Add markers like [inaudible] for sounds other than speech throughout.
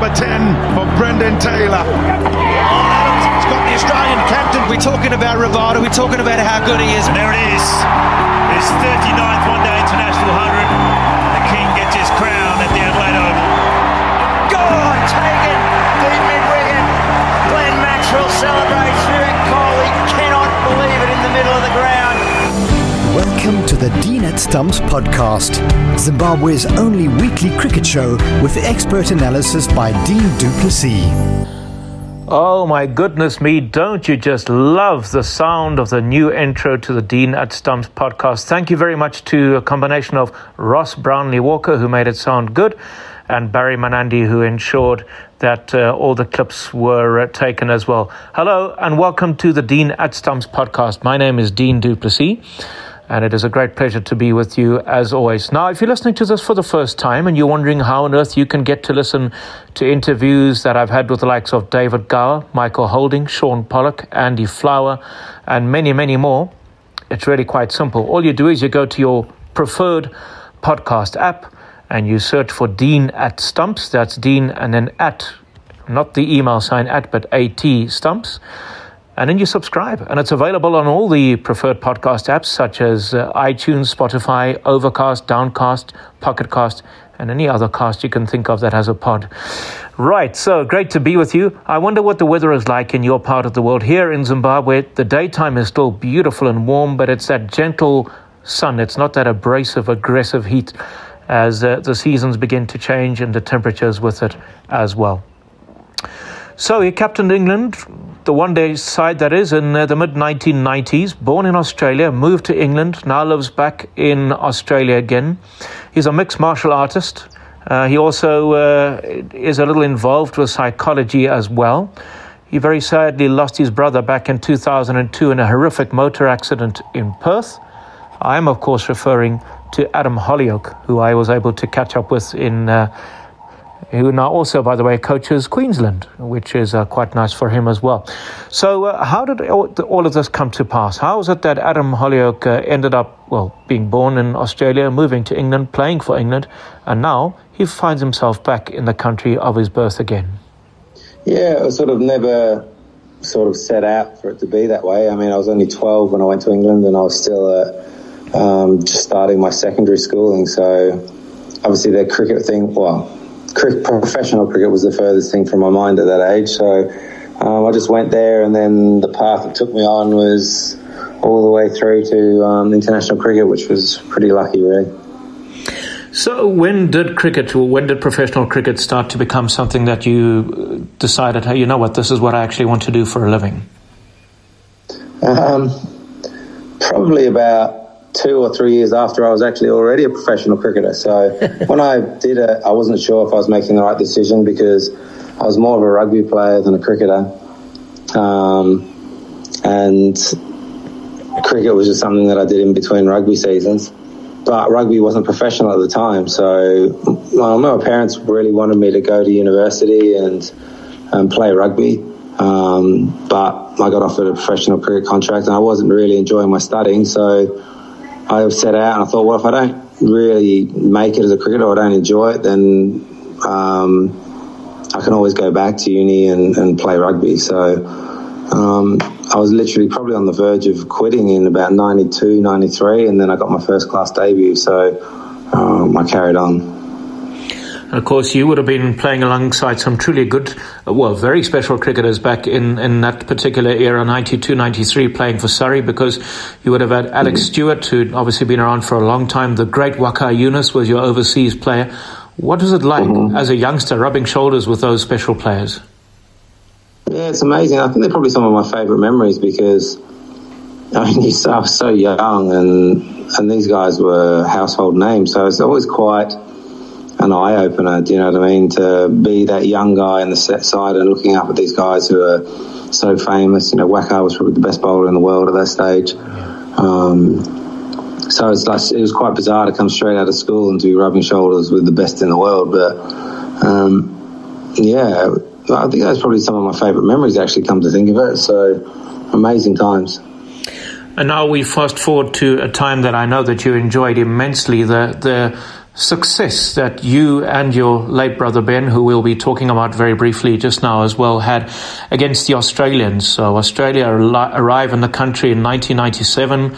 number 10 for Brendan Taylor. He's got the Australian captain. We're talking about Ravada. We're talking about how good he is. And there it is. His 39th one day international 100. The King gets his crown at the Adelaide Oval. God, taken deep mid wicket. Glenn Maxwell celebrates. Welcome to the Dean at Stumps podcast, Zimbabwe's only weekly cricket show with expert analysis by Dean du Plessis. Oh my goodness me, don't you just love the sound of the new intro to the Dean at Stumps podcast? Thank you very much to a combination of Ross Brownlee Walker, who made it sound good, and Barry Manandi, who ensured that uh, all the clips were uh, taken as well. Hello, and welcome to the Dean at Stumps podcast. My name is Dean du Plessis and it is a great pleasure to be with you as always. Now, if you're listening to this for the first time and you're wondering how on earth you can get to listen to interviews that I've had with the likes of David Gower, Michael Holding, Shaun Pollock, Andy Flower, and many, many more, it's really quite simple. All you do is you go to your preferred podcast app and you search for Dean at Stumps. That's Dean and then at, not the email sign at, but AT Stumps and then you subscribe. And it's available on all the preferred podcast apps such as uh, iTunes, Spotify, Overcast, Downcast, Pocketcast, and any other cast you can think of that has a pod. Right, so great to be with you. I wonder what the weather is like in your part of the world. Here in Zimbabwe, the daytime is still beautiful and warm, but it's that gentle sun. It's not that abrasive, aggressive heat as uh, the seasons begin to change and the temperatures with it as well. So he captained England, the one day side that is, in uh, the mid 1990s, born in Australia, moved to England, now lives back in Australia again. He's a mixed martial artist. Uh, he also uh, is a little involved with psychology as well. He very sadly lost his brother back in 2002 in a horrific motor accident in Perth. I'm, of course, referring to Adam Hollioake, who I was able to catch up with in uh, who now also, by the way, coaches Queensland, which is uh, quite nice for him as well. So, uh, how did all of this come to pass? How is it that Adam Hollioake uh, ended up, well, being born in Australia, moving to England, playing for England, and now he finds himself back in the country of his birth again? Yeah, I sort of never sort of set out for it to be that way. I mean, I was only 12 when I went to England, and I was still um, just starting my secondary schooling. So, obviously, the cricket thing, well, professional cricket was the furthest thing from my mind at that age. So um, I just went there, and then the path that took me on was all the way through to um, international cricket, which was pretty lucky, really. So, when did cricket, when did professional cricket start to become something that you decided, hey, you know what, this is what I actually want to do for a living? Um, probably about two or three years after I was actually already a professional cricketer. So [laughs] when I did it, I wasn't sure if I was making the right decision because I was more of a rugby player than a cricketer. Um, and cricket was just something that I did in between rugby seasons. But rugby wasn't professional at the time, so my, my parents really wanted me to go to university and, and play rugby. Um, but I got offered a professional cricket contract, and I wasn't really enjoying my studying, so I set out and I thought, well, if I don't really make it as a cricketer or I don't enjoy it, then um, I can always go back to uni and, and play rugby. So um, I was literally probably on the verge of quitting in about 92, 93, and then I got my first class debut. So um, I carried on. Of course, you would have been playing alongside some truly good, uh, well, very special cricketers back in, in that particular era, 92, 93, playing for Surrey, because you would have had Alex mm-hmm. Stewart, who'd obviously been around for a long time. The great Waqar Younis was your overseas player. What was it like mm-hmm. as a youngster rubbing shoulders with those special players? Yeah, it's amazing. I think they're probably some of my favourite memories because I mean, [laughs] you are so young, and and these guys were household names, so it's always quite an eye opener. Do you know what I mean? To be that young guy in the set side and looking up at these guys who are so famous. You know, Waqar was probably the best bowler in the world at that stage. Um, so it's like it was quite bizarre to come straight out of school and to be rubbing shoulders with the best in the world. But um, yeah, I think that's probably some of my favourite memories. Actually, come to think of it, so amazing times. And now we fast forward to a time that I know that you enjoyed immensely the the success that you and your late brother Ben, who we'll be talking about very briefly just now as well, had against the Australians. So Australia arrived in the country in 1997.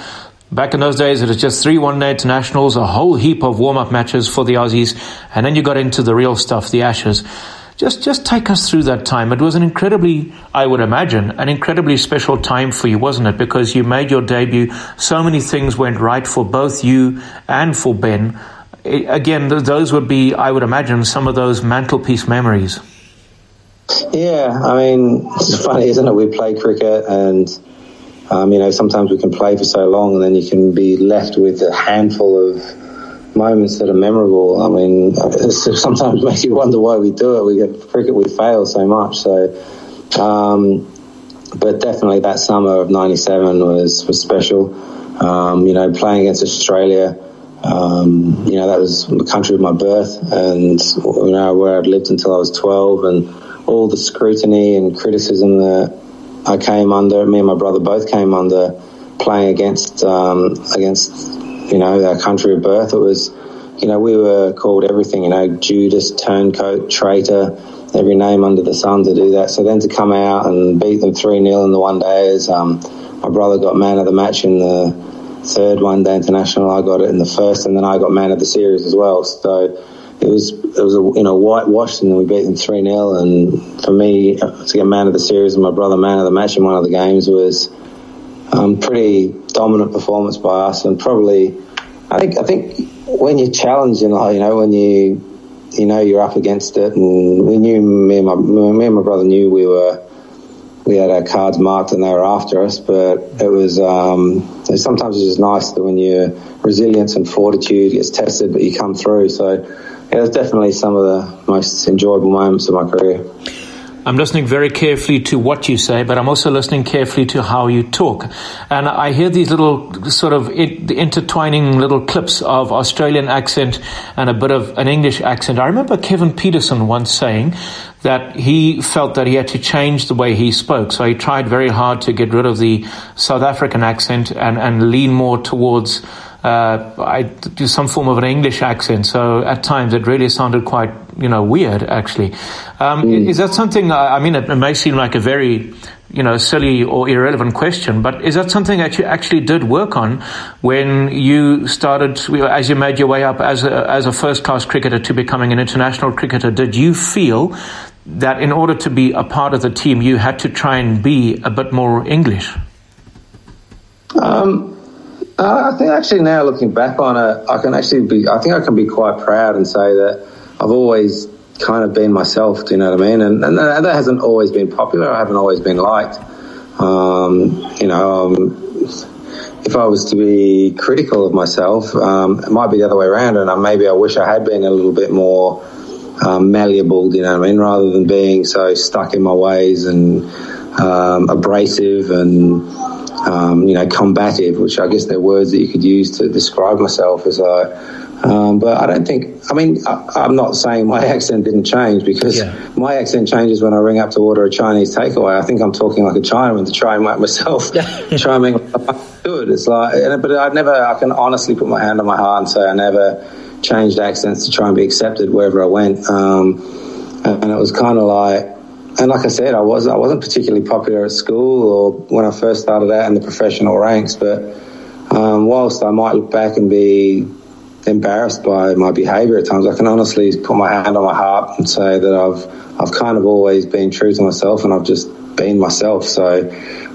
Back in those days, it was just three one day internationals, a whole heap of warm up matches for the Aussies, and then you got into the real stuff, the Ashes. Just, just take us through that time. It was an incredibly, I would imagine, an incredibly special time for you, wasn't it? Because you made your debut. So many things went right for both you and for Ben. It, again, those would be, I would imagine, some of those mantelpiece memories. Yeah, I mean, it's funny, isn't it? We play cricket and um, you know, sometimes we can play for so long and then you can be left with a handful of moments that are memorable. I mean, it sometimes [laughs] makes you wonder why we do it. We get cricket, we fail so much. So, um, but definitely that summer of '97 was was special. Um, you know, playing against Australia. Um, you know, that was the country of my birth, and you know where I'd lived until I was 12, and all the scrutiny and criticism that I came under. Me and my brother both came under playing against um, against you know our country of birth. It was you know we were called everything. You know Judas, turncoat, traitor, every name under the sun to do that. So then to come out and beat them three 0 in the one days. Um, my brother got man of the match in the third one day international. I got it in the first, and then I got man of the series as well. So it was it was a you know whitewashed, and we beat them three 0 And for me to get man of the series and my brother man of the match in one of the games was um, pretty dominant performance by us, and probably I think I think when you're challenged, know, you know when you you know you're up against it, and we knew me and my me and my brother knew we were we had our cards marked and they were after us, but it was um, sometimes it's just nice that when your resilience and fortitude gets tested, but you come through. So it was definitely some of the most enjoyable moments of my career. I'm listening very carefully to what you say, but I'm also listening carefully to how you talk. And I hear these little sort of intertwining little clips of Australian accent and a bit of an English accent. I remember Kevin Pietersen once saying that he felt that he had to change the way he spoke. So he tried very hard to get rid of the South African accent and, and lean more towards uh, I do some form of an English accent, so at times it really sounded quite, you know, weird. Actually, um, mm. is that something? I mean, it, it may seem like a very, you know, silly or irrelevant question, but is that something that you actually did work on when you started, as you made your way up as a, as a first class cricketer to becoming an international cricketer? Did you feel that in order to be a part of the team, you had to try and be a bit more English? Um, uh, I think actually now looking back on it, I can actually be. I think I can be quite proud and say that I've always kind of been myself. Do you know what I mean? And, and that hasn't always been popular. I haven't always been liked. Um, you know, um, if I was to be critical of myself, um, it might be the other way around, and maybe I wish I had been a little bit more um, malleable. You know what I mean? Rather than being so stuck in my ways and um, abrasive and um, you know, combative, which I guess they're words that you could use to describe myself as I. Um, but I don't think, I mean, I, am not saying my [laughs] accent didn't change because yeah. my accent changes when I ring up to order a Chinese takeaway. I think I'm talking like a Chinaman to try and make myself, [laughs] try and make good. It's like, but I never, I can honestly put my hand on my heart and say I never changed accents to try and be accepted wherever I went. Um, and it was kind of like, and like I said, I was I wasn't particularly popular at school or when I first started out in the professional ranks. But um, whilst I might look back and be embarrassed by my behaviour at times, I can honestly put my hand on my heart and say that I've I've kind of always been true to myself and I've just been myself. So.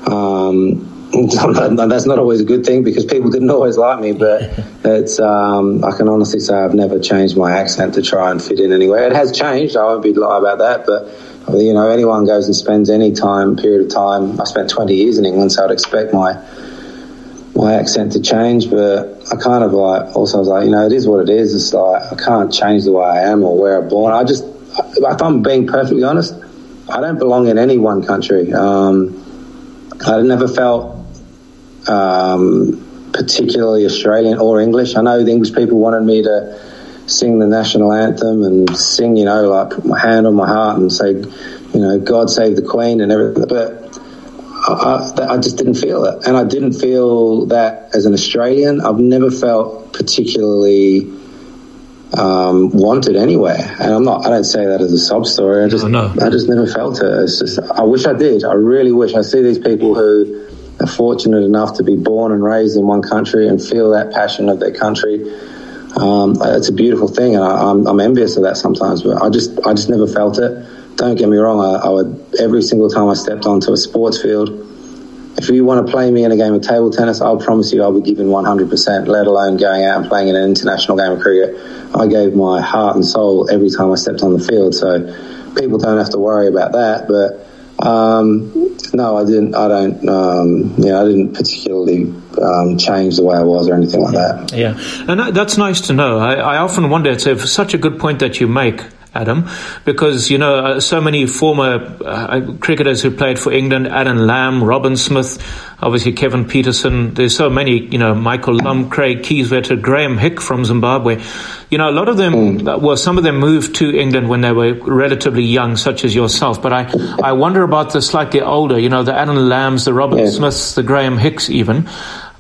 Um, [laughs] that's not always a good thing because people didn't always like me, but [laughs] it's um, I can honestly say I've never changed my accent to try and fit in anywhere. It has changed. I won't be lie about that, but you know, anyone goes and spends any time, period of time. I spent 20 years in England, so I'd expect my my accent to change, but I kind of like also was like, you know, it is what it is. It's like I can't change the way I am or where I'm born. I just, if I'm being perfectly honest, I don't belong in any one country. Um, I never felt um, particularly Australian or English. I know the English people wanted me to sing the national anthem and sing, you know, like put my hand on my heart and say, you know, God save the Queen and everything. But I, I, just didn't feel it. And I didn't feel that as an Australian. I've never felt particularly um, wanted anywhere. And I'm not. I don't say that as a sob story. I just, no. I just never felt it. It's just. I wish I did. I really wish. I see these people who are fortunate enough to be born and raised in one country and feel that passion of their country. Um, it's a beautiful thing, and I, am I'm, I'm envious of that sometimes. But I just, I just never felt it. Don't get me wrong. I, I would every single time I stepped onto a sports field if you want to play me in a game of table tennis, I'll promise you I'll be giving 100%, let alone going out and playing in an international game of cricket. I gave my heart and soul every time I stepped on the field, so people don't have to worry about that. But um, no, I didn't. I don't. Um, yeah, I didn't particularly um, change the way I was or anything like that. Yeah, and that's nice to know. I, I often wonder. It's such a good point that you make Adam, because you know uh, so many former uh, cricketers who played for England, Adam Lamb, Robin Smith, obviously Kevin Pietersen. There's so many, you know, Michael Lumb, Craig Kieswetter, Graeme Hick from Zimbabwe. You know, a lot of them, mm. well, some of them moved to England when they were relatively young, such as yourself. But I, I wonder about the slightly older, you know, the Adam Lambs, the Robin yeah. Smiths, the Graeme Hicks, even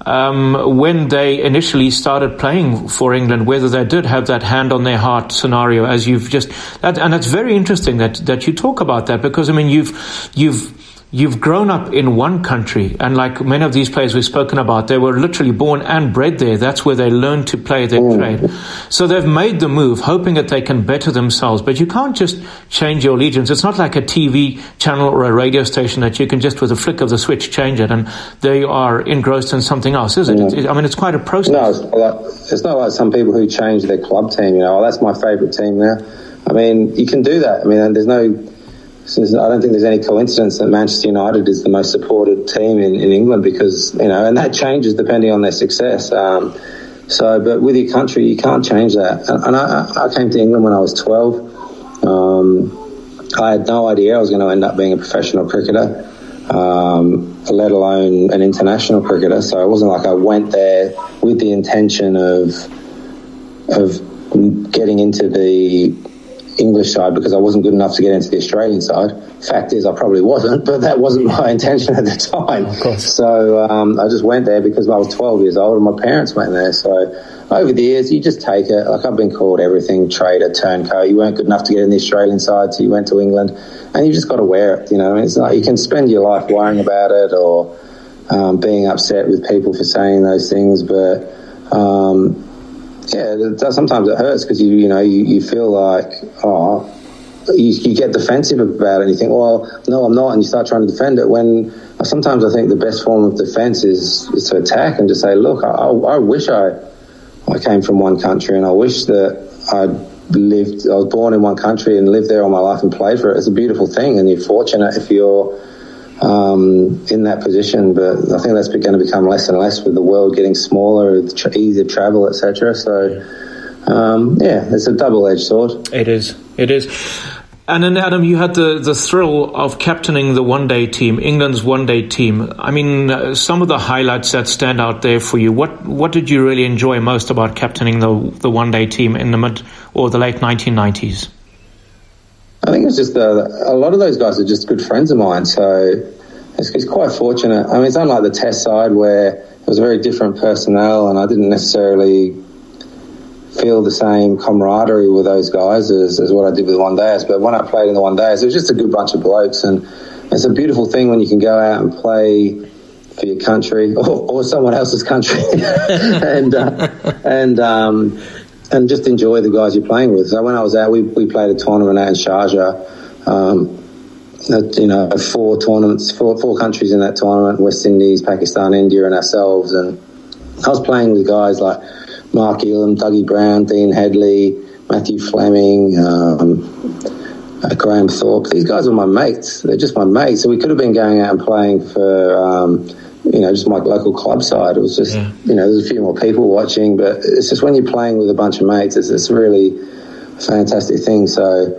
um, when they initially started playing for England, whether they did have that hand on their heart scenario, as you've just, that, and it's very interesting that that you talk about that because I mean you've you've you've grown up in one country, and like many of these players we've spoken about, they were literally born and bred there. That's where they learned to play their mm. trade. So they've made the move, hoping that they can better themselves. But you can't just change your allegiance. It's not like a TV channel or a radio station that you can just with a flick of the switch change it, and they are engrossed in something else, is it? Mm. it I mean, it's quite a process. No, it's, like, it's not like some people who change their club team. You know, oh, that's my favourite team now. I mean, you can do that. I mean, there's no I don't think there's any coincidence that Manchester United is the most supported team in, in England because, you know, and that changes depending on their success. Um, so, but with your country, you can't change that. And, and I, I, came to England when I was 12. Um, I had no idea I was going to end up being a professional cricketer, um, let alone an international cricketer. So it wasn't like I went there with the intention of of getting into the English side because I wasn't good enough to get into the Australian side. Fact is, I probably wasn't, [laughs] but that wasn't my [laughs] intention at the time. So um, I just went there because I was 12 years old and my parents went there. So over the years, you just take it. Like I've been called everything, trader, turncoat. You weren't good enough to get in the Australian side, so you went to England, and you just got to wear it. You know, it's like you can spend your life worrying about it or um, being upset with people for saying those things, but um, yeah, sometimes it hurts because you you know you, you feel like oh you, you, get defensive about it and you think well no I'm not and you start trying to defend it when sometimes I think the best form of defense is, is to attack and just say look I, I wish I I came from one country and I wish that I lived I was born in one country and lived there all my life and played for it. It's a beautiful thing and you're fortunate if you're um, in that position. But I think that's going to become less and less with the world getting smaller, easier travel, etc. So, um, yeah, it's a double-edged sword. It is. It is. And then, Adam, you had the, the thrill of captaining the one day team, England's one day team. I mean, uh, some of the highlights that stand out there for you. What what did you really enjoy most about captaining the the one day team in the mid or the late 1990s? I think it's just uh, a lot of those guys are just good friends of mine, so it's, it's, quite fortunate. I mean, it's unlike the test side where it was a very different personnel, and I didn't necessarily feel the same camaraderie with those guys as, as what I did with one days. But when I played in the one days, it was just a good bunch of blokes, and it's a beautiful thing when you can go out and play for your country [laughs] or, or someone else's country, [laughs] and uh, and um, and just enjoy the guys you're playing with. So when I was out, we, we played a tournament out in Sharjah. Um, you know, four tournaments, four, four countries in that tournament: West Indies, Pakistan, India, and ourselves. And I was playing with guys like Mark Ealham, Dougie Brown, Dean Headley, Matthew Fleming, um, uh, Graham Thorpe. These guys were my mates. They're just my mates. So we could have been going out and playing for. Um, you know, just my local club side. It was just, yeah. you know, there's a few more people watching, but it's just when you're playing with a bunch of mates, it's, it's really fantastic thing. So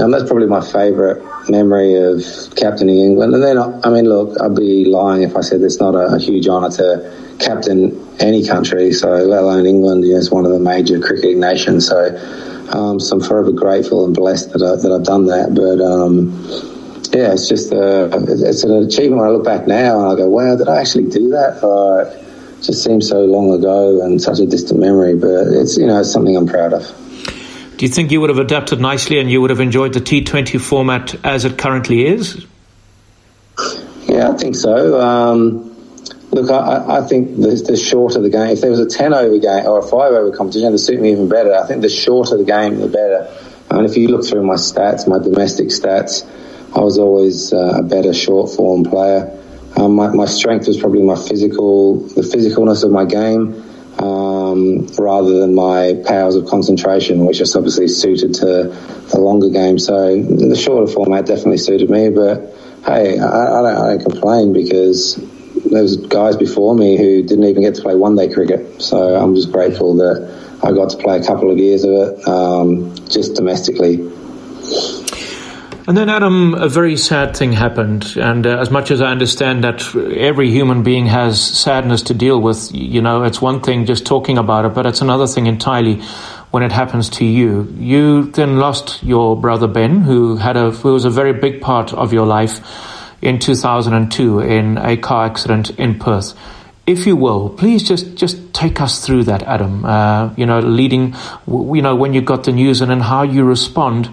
um, that's probably my favourite memory of captaining England. And then, I mean, look, I'd be lying if I said it's not a, a huge honour to captain any country, so let alone England. You know, it's one of the major cricketing nations. So, um, so I'm forever grateful and blessed that, I, that I've done that. But um, yeah, it's just uh, it's an achievement when I look back now and I go, wow, did I actually do that? Uh, it just seems so long ago and such a distant memory, but it's you know it's something I'm proud of. Do you think you would have adapted nicely and you would have enjoyed the T20 format as it currently is? Yeah, I think so. Um, look, I, I think the, the, shorter the game, if there was a 10 over game or a 5 over competition, it would suit me even better. I think the shorter the game, the better. And if you look through my stats, my domestic stats, I was always uh, a better short form player. Um, my, my, strength was probably my physical, the physicalness of my game, um, rather than my powers of concentration, which is obviously suited to the longer game. So the shorter format definitely suited me, but hey, I, I, don't, I don't complain because there was guys before me who didn't even get to play one day cricket. So I'm just grateful that I got to play a couple of years of it um, just domestically. And then, Adam, a very sad thing happened. And uh, as much as I understand that every human being has sadness to deal with, you know, it's one thing just talking about it, but it's another thing entirely when it happens to you. You then lost your brother Ben, who had a who was a very big part of your life in 2002 in a car accident in Perth. If you will, please just, just take us through that, Adam. Uh, you know, leading, you know, when you got the news and then how you respond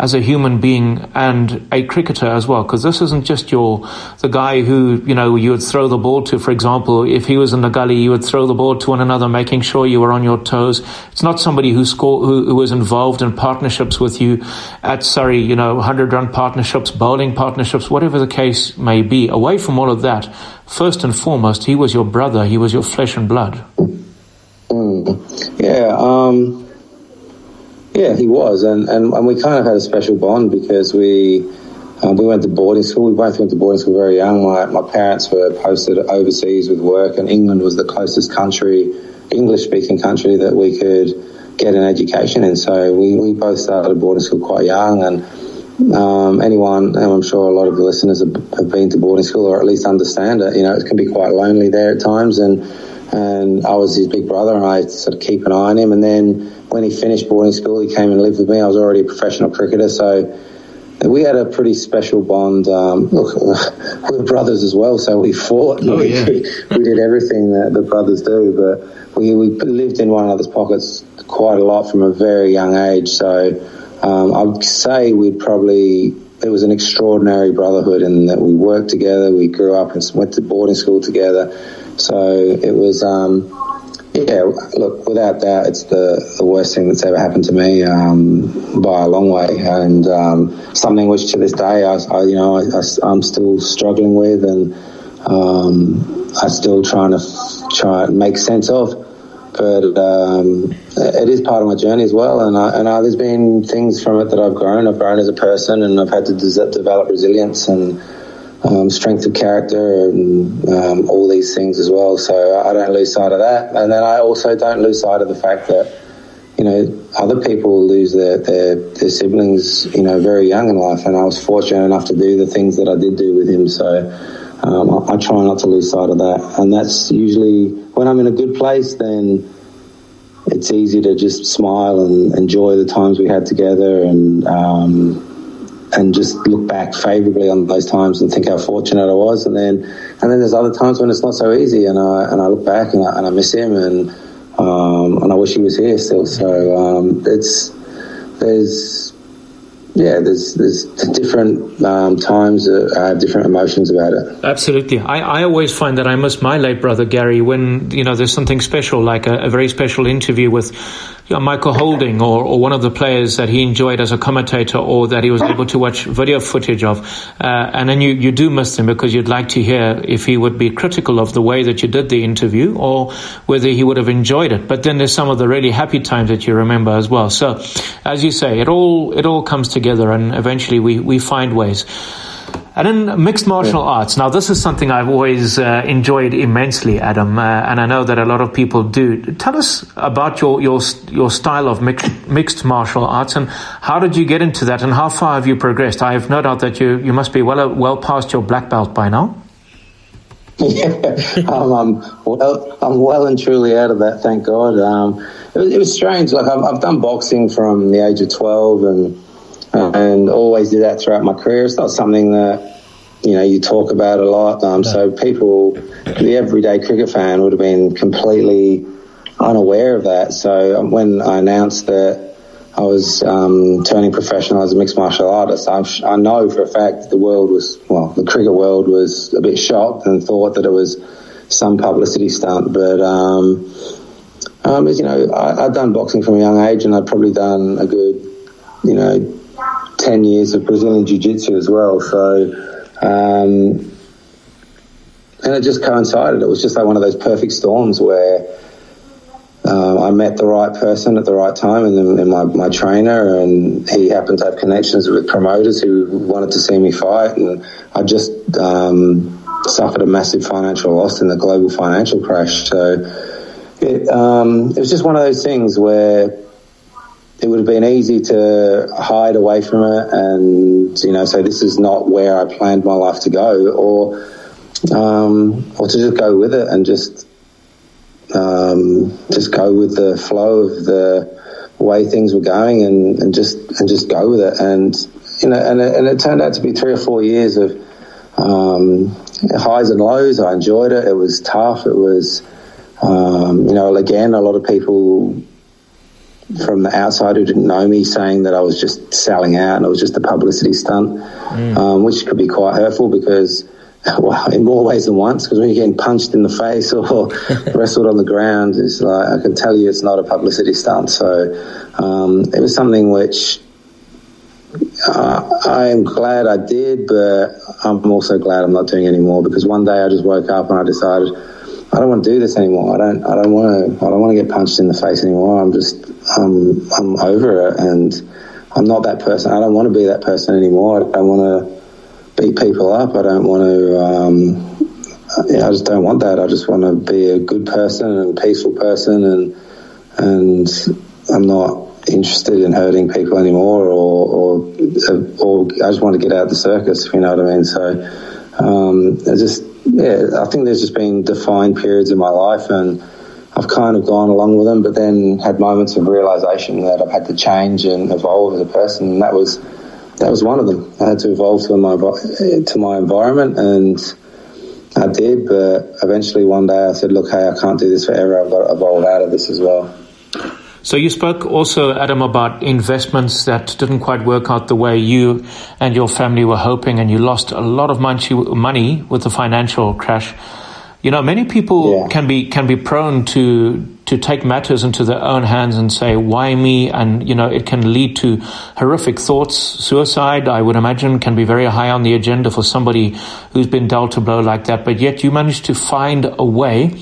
as a human being and a cricketer as well, because this isn't just your the guy who you know you would throw the ball to. For example, if he was in the gully, you would throw the ball to one another, making sure you were on your toes. It's not somebody who score who, who was involved in partnerships with you at Surrey, you know, hundred run partnerships, bowling partnerships, whatever the case may be. Away from all of that, first and foremost, he was your brother. He was your flesh and blood. Mm. Yeah. Um yeah, he was, and, and, and we kind of had a special bond because we um, we went to boarding school. We both went to boarding school very young. My, my parents were posted overseas with work, and England was the closest country, English speaking country, that we could get an education in. So we, we both started boarding school quite young, and um, anyone, and I'm sure a lot of the listeners have, have been to boarding school or at least understand it. You know, it can be quite lonely there at times, and and I was his big brother, and I sort of keep an eye on him, and then when he finished boarding school, he came and lived with me. I was already a professional cricketer, so we had a pretty special bond. Um, look, we [laughs] were brothers as well, so we fought. Oh, [laughs] we, yeah. we, did everything that the brothers do, but we, we lived in one another's pockets quite a lot from a very young age. So um, I'd say we'd probably it was an extraordinary brotherhood in that we worked together, we grew up and went to boarding school together. So it was. Um, yeah, look, without doubt, it's the, the worst thing that's ever happened to me um, by a long way, and um, something which to this day, I, I you know, I, am still struggling with, and um, I'm still trying to try and make sense of. But um, it is part of my journey as well, and I, and I, there's been things from it that I've grown. I've grown as a person, and I've had to develop resilience and um, strength of character and um, all these things as well. So I don't lose sight of that. And then I also don't lose sight of the fact that, you know, other people lose their, their, their siblings, you know, very young in life. And I was fortunate enough to do the things that I did do with him. So um, I, I try not to lose sight of that. And that's usually when I'm in a good place, then it's easy to just smile and enjoy the times we had together and, um, and just look back favourably on those times and think how fortunate I was. And then, and then there's other times when it's not so easy, and I and I look back and I, and I miss him, and um, and I wish he was here still. So um, it's there's yeah, there's there's different um, times that I have different emotions about it. Absolutely, I, I always find that I miss my late brother Gary when you know there's something special like a, a very special interview with you know, Michael Holding or, or one of the players that he enjoyed as a commentator or that he was able to watch video footage of. Uh, and then you, you do miss him because you'd like to hear if he would be critical of the way that you did the interview or whether he would have enjoyed it. But then there's some of the really happy times that you remember as well. So, as you say, it all, it all comes together and eventually we, we find ways. And in mixed martial yeah. arts, now this is something I've always uh, enjoyed immensely, Adam, uh, and I know that a lot of people do. Tell us about your your your style of mixed mixed martial arts and how did you get into that, and how far have you progressed? I have no doubt that you you must be well well past your black belt by now. [laughs] Yeah, um, I'm well. I'm well and truly out of that. Thank God. Um, it, was, it, was, strange. Like I've, I've done boxing from the age of twelve, and and always did that throughout my career. It's not something that you know you talk about a lot. Um, no. So people, the everyday cricket fan, would have been completely unaware of that. So um, when I announced that I was um, turning professional as a mixed martial artist. I, I know for a fact the world was, well, the cricket world was a bit shocked and thought that it was some publicity stunt. But, um, um, as you know, I, I'd done boxing from a young age and I'd probably done a good, you know, 10 years of Brazilian Jiu Jitsu as well. So, um, and it just coincided. It was just like one of those perfect storms where uh, I met the right person at the right time, and then my, my trainer, and he happened to have connections with promoters who wanted to see me fight, and I just um, suffered a massive financial loss in the global financial crash. So it, um, it was just one of those things where it would have been easy to hide away from it and you know say this is not where I planned my life to go, or um, or to just go with it and just um, just go with the flow of the way things were going and, and just and just go with it and you know and it, and it turned out to be three or four years of um, highs and lows. I enjoyed it. It was tough. It was um, you know again a lot of people from the outside who didn't know me saying that I was just selling out and it was just a publicity stunt, mm. um, which could be quite hurtful because [laughs] well, in more ways than once, because when you're getting punched in the face or [laughs] wrestled on the ground, it's like I can tell you it's not a publicity stunt. So um, it was something which uh, I am glad I did, but I'm also glad I'm not doing anymore because one day I just woke up and I decided I don't want to do this anymore. I don't. I don't want to. I don't want to get punched in the face anymore. I'm just. I'm. I'm over it, and I'm not that person. I don't want to be that person anymore. I don't want to beat people up. I don't want to. Um, I just don't want that. I just want to be a good person and a peaceful person, and and I'm not interested in hurting people anymore, or or, or I just want to get out of the circus. If you know what I mean. So um, I just yeah, I think there's just been defined periods in my life, and I've kind of gone along with them, but then had moments of realization that I've had to change and evolve as a person, and that was that was one of them. I had to evolve to my to my environment, and I did. But eventually, one day, I said, "Look, hey, I can't do this forever. I've got to evolve out of this as well." So you spoke also, Adam, about investments that didn't quite work out the way you and your family were hoping, and you lost a lot of money with the financial crash. You know, many people yeah. can be can be prone to to take matters into their own hands and say, "Why me?" And you know, it can lead to horrific thoughts. Suicide, I would imagine, can be very high on the agenda for somebody who's been dealt a blow like that. But yet, you managed to find a way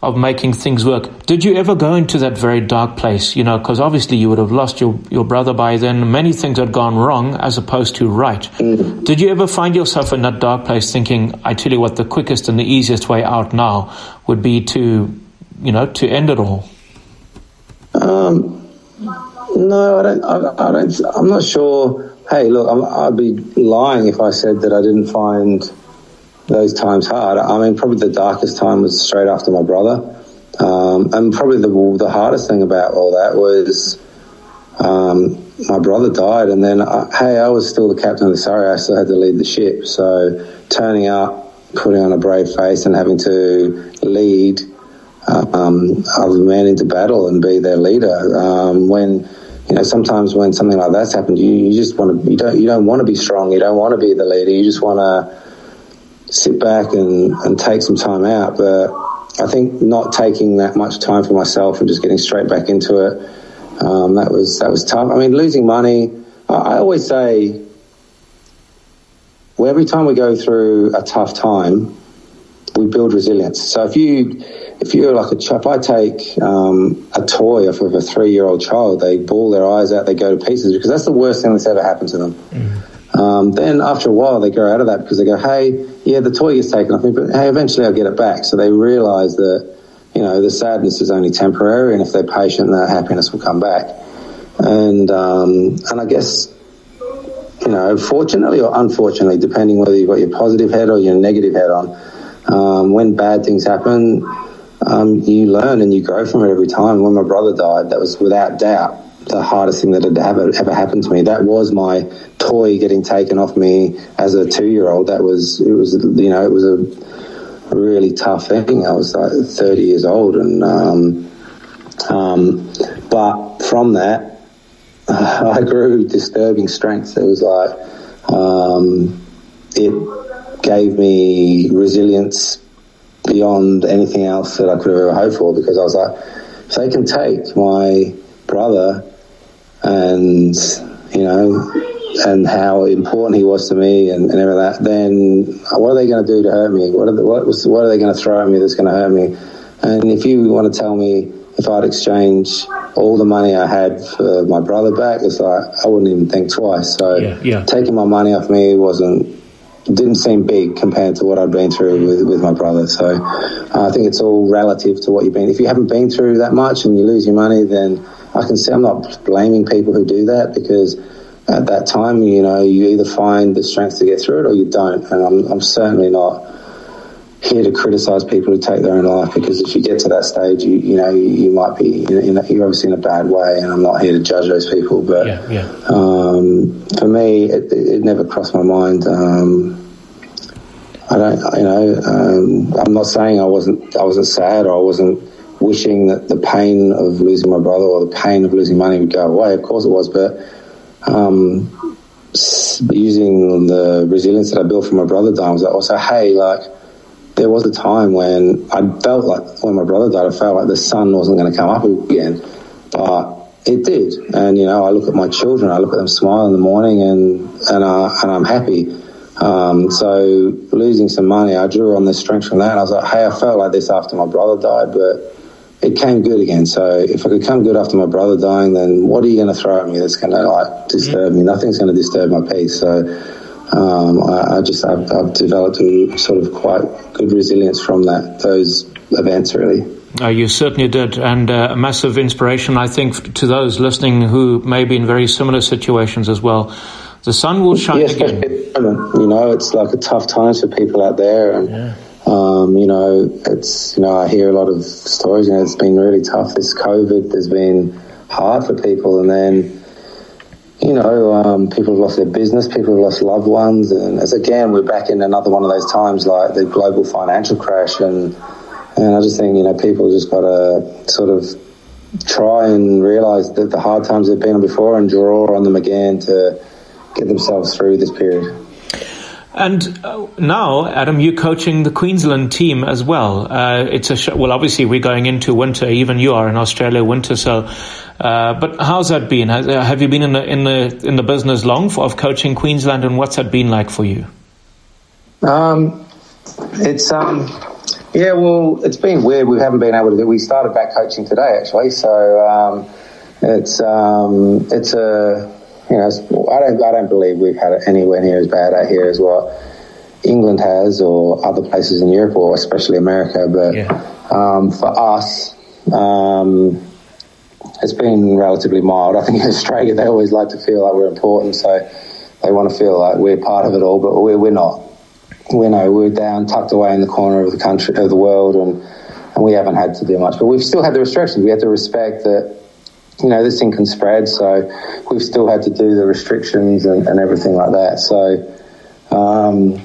of making things work. Did you ever go into that very dark place? You know, because obviously you would have lost your, your brother by then. Many things had gone wrong as opposed to right. Mm. Did you ever find yourself in that dark place thinking, I tell you what, the quickest and the easiest way out now would be to, you know, to end it all? Um, no, I don't, I, I don't, I'm not sure. Hey, look, i I'd be lying if I said that I didn't find those times hard. I mean, probably the darkest time was straight after my brother. Um, and probably the, the hardest thing about all that was um, my brother died, and then, I, uh, hey, I was still the captain of the Surrey. I still had to lead the ship. So turning up, putting on a brave face, and having to lead um, other men into battle and be their leader. Um, when you know, sometimes when something like that's happened, you, you just want to, you don't, you don't want to be strong. You don't want to be the leader. You just want to sit back and, and take some time out. But I think not taking that much time for myself and just getting straight back into it, um, that was that was tough. I mean, losing money. I, I always say, well, every time we go through a tough time, we build resilience. So if you if you're like a chap, I take um, a toy off of a three year old child, they bawl their eyes out, they go to pieces because that's the worst thing that's ever happened to them. Mm. Um, then after a while, they grow out of that because they go, hey, yeah, the toy gets taken off me, but hey, eventually I'll get it back. So they realise that, you know, the sadness is only temporary, and if they're patient, the happiness will come back. And um, and I guess, you know, fortunately or unfortunately, depending whether you've got your positive head or your negative head on, um, when bad things happen, um, you learn and you grow from it every time. When my brother died, that was without doubt the hardest thing that had ever, ever happened to me. That was my toy getting taken off me as a two year old. That was, it was, you know, it was a really tough thing. I was like 30 years old. And, um, um, but from that, [laughs] I grew disturbing strength. It was like um, it gave me resilience beyond anything else that I could have ever hoped for because I was like, if they can take my brother and you know and how important he was to me and, and everything that, then what are they going to do to hurt me? What are, the, what, what are they going to throw at me that's going to hurt me? And if you want to tell me if I'd exchange all the money I had for my brother back, it's like I wouldn't even think twice. So yeah, yeah. taking my money off me wasn't didn't seem big compared to what I'd been through with, with my brother. So uh, I think it's all relative to what you've been. If you haven't been through that much and you lose your money, then I can say I'm not blaming people who do that because at that time, you know, you either find the strength to get through it or you don't. And I'm, I'm certainly not here to criticise people who take their own life because if you get to that stage, you you know you, you might be in, in a, you're obviously in a bad way, and I'm not here to judge those people. But yeah, yeah. Um, for me, it, it, never crossed my mind. Um, I don't, you know, um, I'm not saying I wasn't I wasn't sad or I wasn't wishing that the pain of losing my brother or the pain of losing money would go away. Of course it was, but um, using the resilience that I built from my brother dying was like, also, hey, like there was a time when I felt like when my brother died, I felt like the sun wasn't going to come up again, but it did. And you know, I look at my children, I look at them smile in the morning, and and uh, and I'm happy. Um, so losing some money, I drew on the strength from that. I was like, hey, I felt like this after my brother died, but it came good again. So if I could come good after my brother dying, then what are you going to throw at me that's going to like disturb me? Nothing's going to disturb my peace. So um, I, I, just I've, I've, developed a sort of quite good resilience from that those events really. Uh, you certainly did, and uh, a massive inspiration, I think, to those listening who may be in very similar situations as well. The sun will shine yes, again. You know, it's like a tough time for people out there, and. Yeah um, you know, it's you know I hear a lot of stories. You know, it's been really tough. This COVID has been hard for people, and then you know um, people have lost their business, people have lost loved ones, and as again we're back in another one of those times like the global financial crash, and and I just think you know people just got to sort of try and realise that the hard times they've been on before and draw on them again to get themselves through this period. And uh, now, Adam, you're coaching the Queensland team as well. Uh, it's a sh- well, obviously we're going into winter. Even you are in Australia winter. So, uh, but how's that been? Uh, have you been in the in the in the business long for, of coaching Queensland, and what's that been like for you? Um, it's um, yeah, well, it's been weird. We haven't been able to. We started back coaching today, actually. So um, it's um, it's a you know, I don't, I don't believe we've had it anywhere near as bad out here as what England has or other places in Europe or especially America. But yeah. um, for us, um, it's been relatively mild. I think in Australia they always like to feel like we're important, so they want to feel like we're part of it all, but we're, we're not. We know we're down, tucked away in the corner of the country, of the world, and and we haven't had to do much. But we've still had the restrictions. We have to respect that you know, this thing can spread. So we've still had to do the restrictions and, and everything like that. So, um,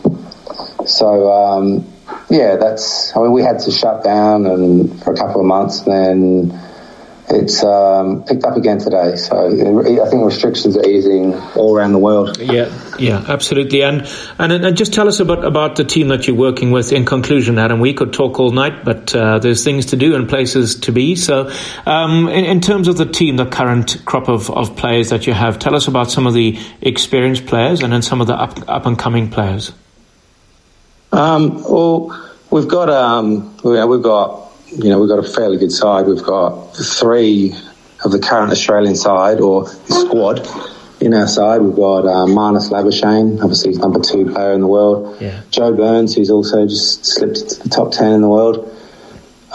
so um, yeah, that's. I mean, we had to shut down and for a couple of months. Then it's um, picked up again today. So I think restrictions are easing all around the world. Yeah, yeah, absolutely. And and, and just tell us about about the team that you're working with. In conclusion, Adam, we could talk all night, but uh, there's things to do and places to be. So, um, in, in, terms of the team, the current crop of, of players that you have, tell us about some of the experienced players and then some of the up up and coming players. Um, well, we've got um, we've got you know, we've got a fairly good side. We've got three of the current Australian side or squad in our side. We've got uh, Marnus Labuschagne, obviously he's number two player in the world. Yeah. Joe Burns, who's also just slipped into the top ten in the world.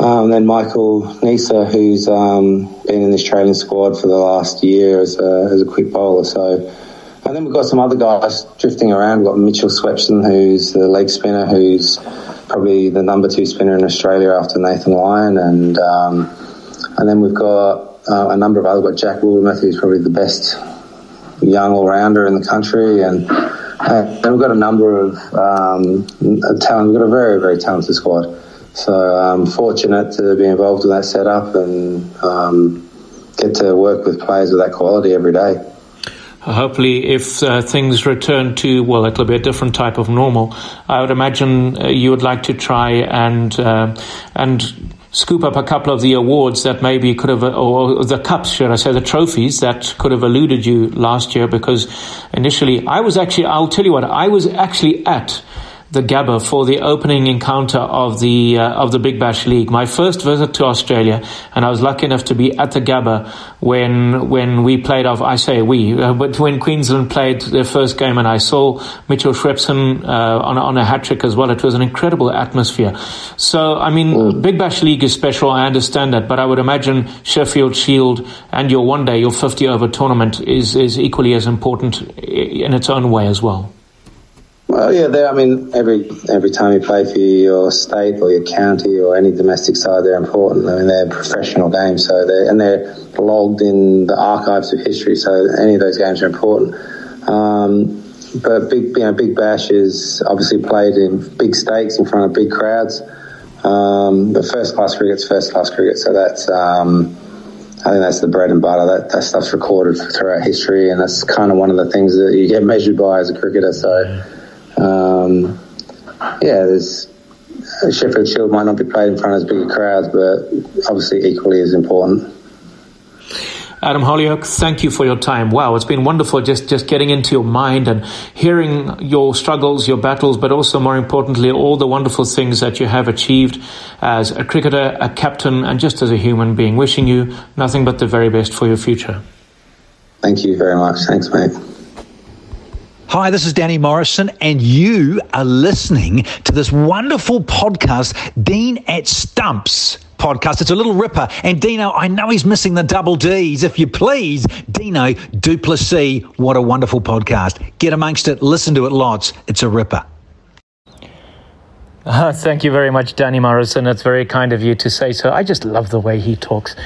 Um, and then Michael Neser, who's um, been in the Australian squad for the last year as a, as a quick bowler. So, and then we've got some other guys drifting around. We've got Mitchell Swepson, who's the leg spinner, who's probably the number two spinner in Australia after Nathan Lyon, and um, and then we've got uh, a number of others. We've got Jack Wildermuth, who's probably the best young all rounder in the country, and uh, we've got a number of um, talent. We've got a very very talented squad. So I'm fortunate to be involved in that setup, and um, get to work with players of that quality every day. Hopefully, if uh, things return to, well, it'll be a different type of normal. I would imagine uh, you would like to try and, uh, and scoop up a couple of the awards that maybe could have, or the cups, should I say, the trophies that could have eluded you last year because initially I was actually, I'll tell you what, I was actually at the Gabba for the opening encounter of the uh, of the Big Bash League. My first visit to Australia, and I was lucky enough to be at the Gabba when when we played off. I say we, uh, but when Queensland played their first game, and I saw Mitchell Swepson uh, on on a hat trick as well. It was an incredible atmosphere. So I mean, mm. Big Bash League is special. I understand that, but I would imagine Sheffield Shield and your one day, your fifty over tournament is is equally as important in its own way as well. Well, yeah, I mean, every every time you play for your state or your county or any domestic side, they're important. I mean, they're professional games, so they and they're logged in the archives of history. So any of those games are important. Um, but big, you know, big bash is obviously played in big stakes in front of big crowds. Um, but first class cricket's first class cricket, so that's. Um, I think that's the bread and butter. That, that stuff's recorded throughout history, and that's kind of one of the things that you get measured by as a cricketer. So, um, yeah, there's Sheffield Shield might not be played in front of as big a crowds, but obviously equally as important. Adam Hollioake, thank you for your time. Wow, it's been wonderful just, just getting into your mind and hearing your struggles, your battles, but also more importantly, all the wonderful things that you have achieved as a cricketer, a captain, and just as a human being. Wishing you nothing but the very best for your future. Thank you very much. Thanks, mate. Hi, this is Danny Morrison, and you are listening to this wonderful podcast, Dean at Stumps podcast. It's a little ripper. And Dino, I know he's missing the double D's. If you please, Dino du Plessis, what a wonderful podcast. Get amongst it, listen to it lots. It's a ripper. Uh, thank you very much, Danny Morrison. It's very kind of you to say so. I just love the way he talks.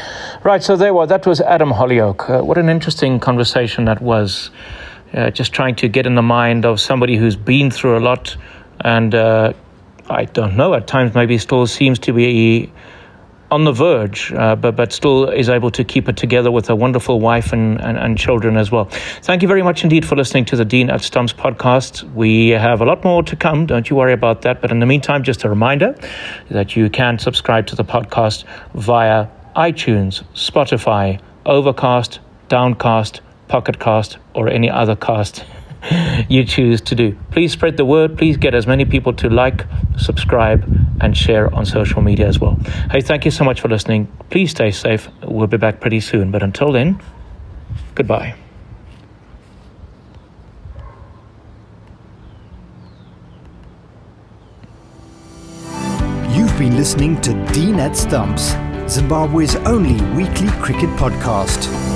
Right, so there was that was Adam Hollioake. Uh, what an interesting conversation that was uh, just trying to get in the mind of somebody who's been through a lot and uh, I don't know, at times maybe still seems to be on the verge, uh, but, but still is able to keep it together with a wonderful wife and, and, and, children as well. Thank you very much indeed for listening to the Dean at Stumps podcast. We have a lot more to come, don't you worry about that. But in the meantime, just a reminder that you can subscribe to the podcast via iTunes, Spotify, Overcast, Downcast, Pocket Cast, or any other cast [laughs] you choose to do. Please spread the word. Please get as many people to like, subscribe, and share on social media as well. Hey, thank you so much for listening. Please stay safe. We'll be back pretty soon. But until then, goodbye. You've been listening to Dean at Stumps, Zimbabwe's only weekly cricket podcast.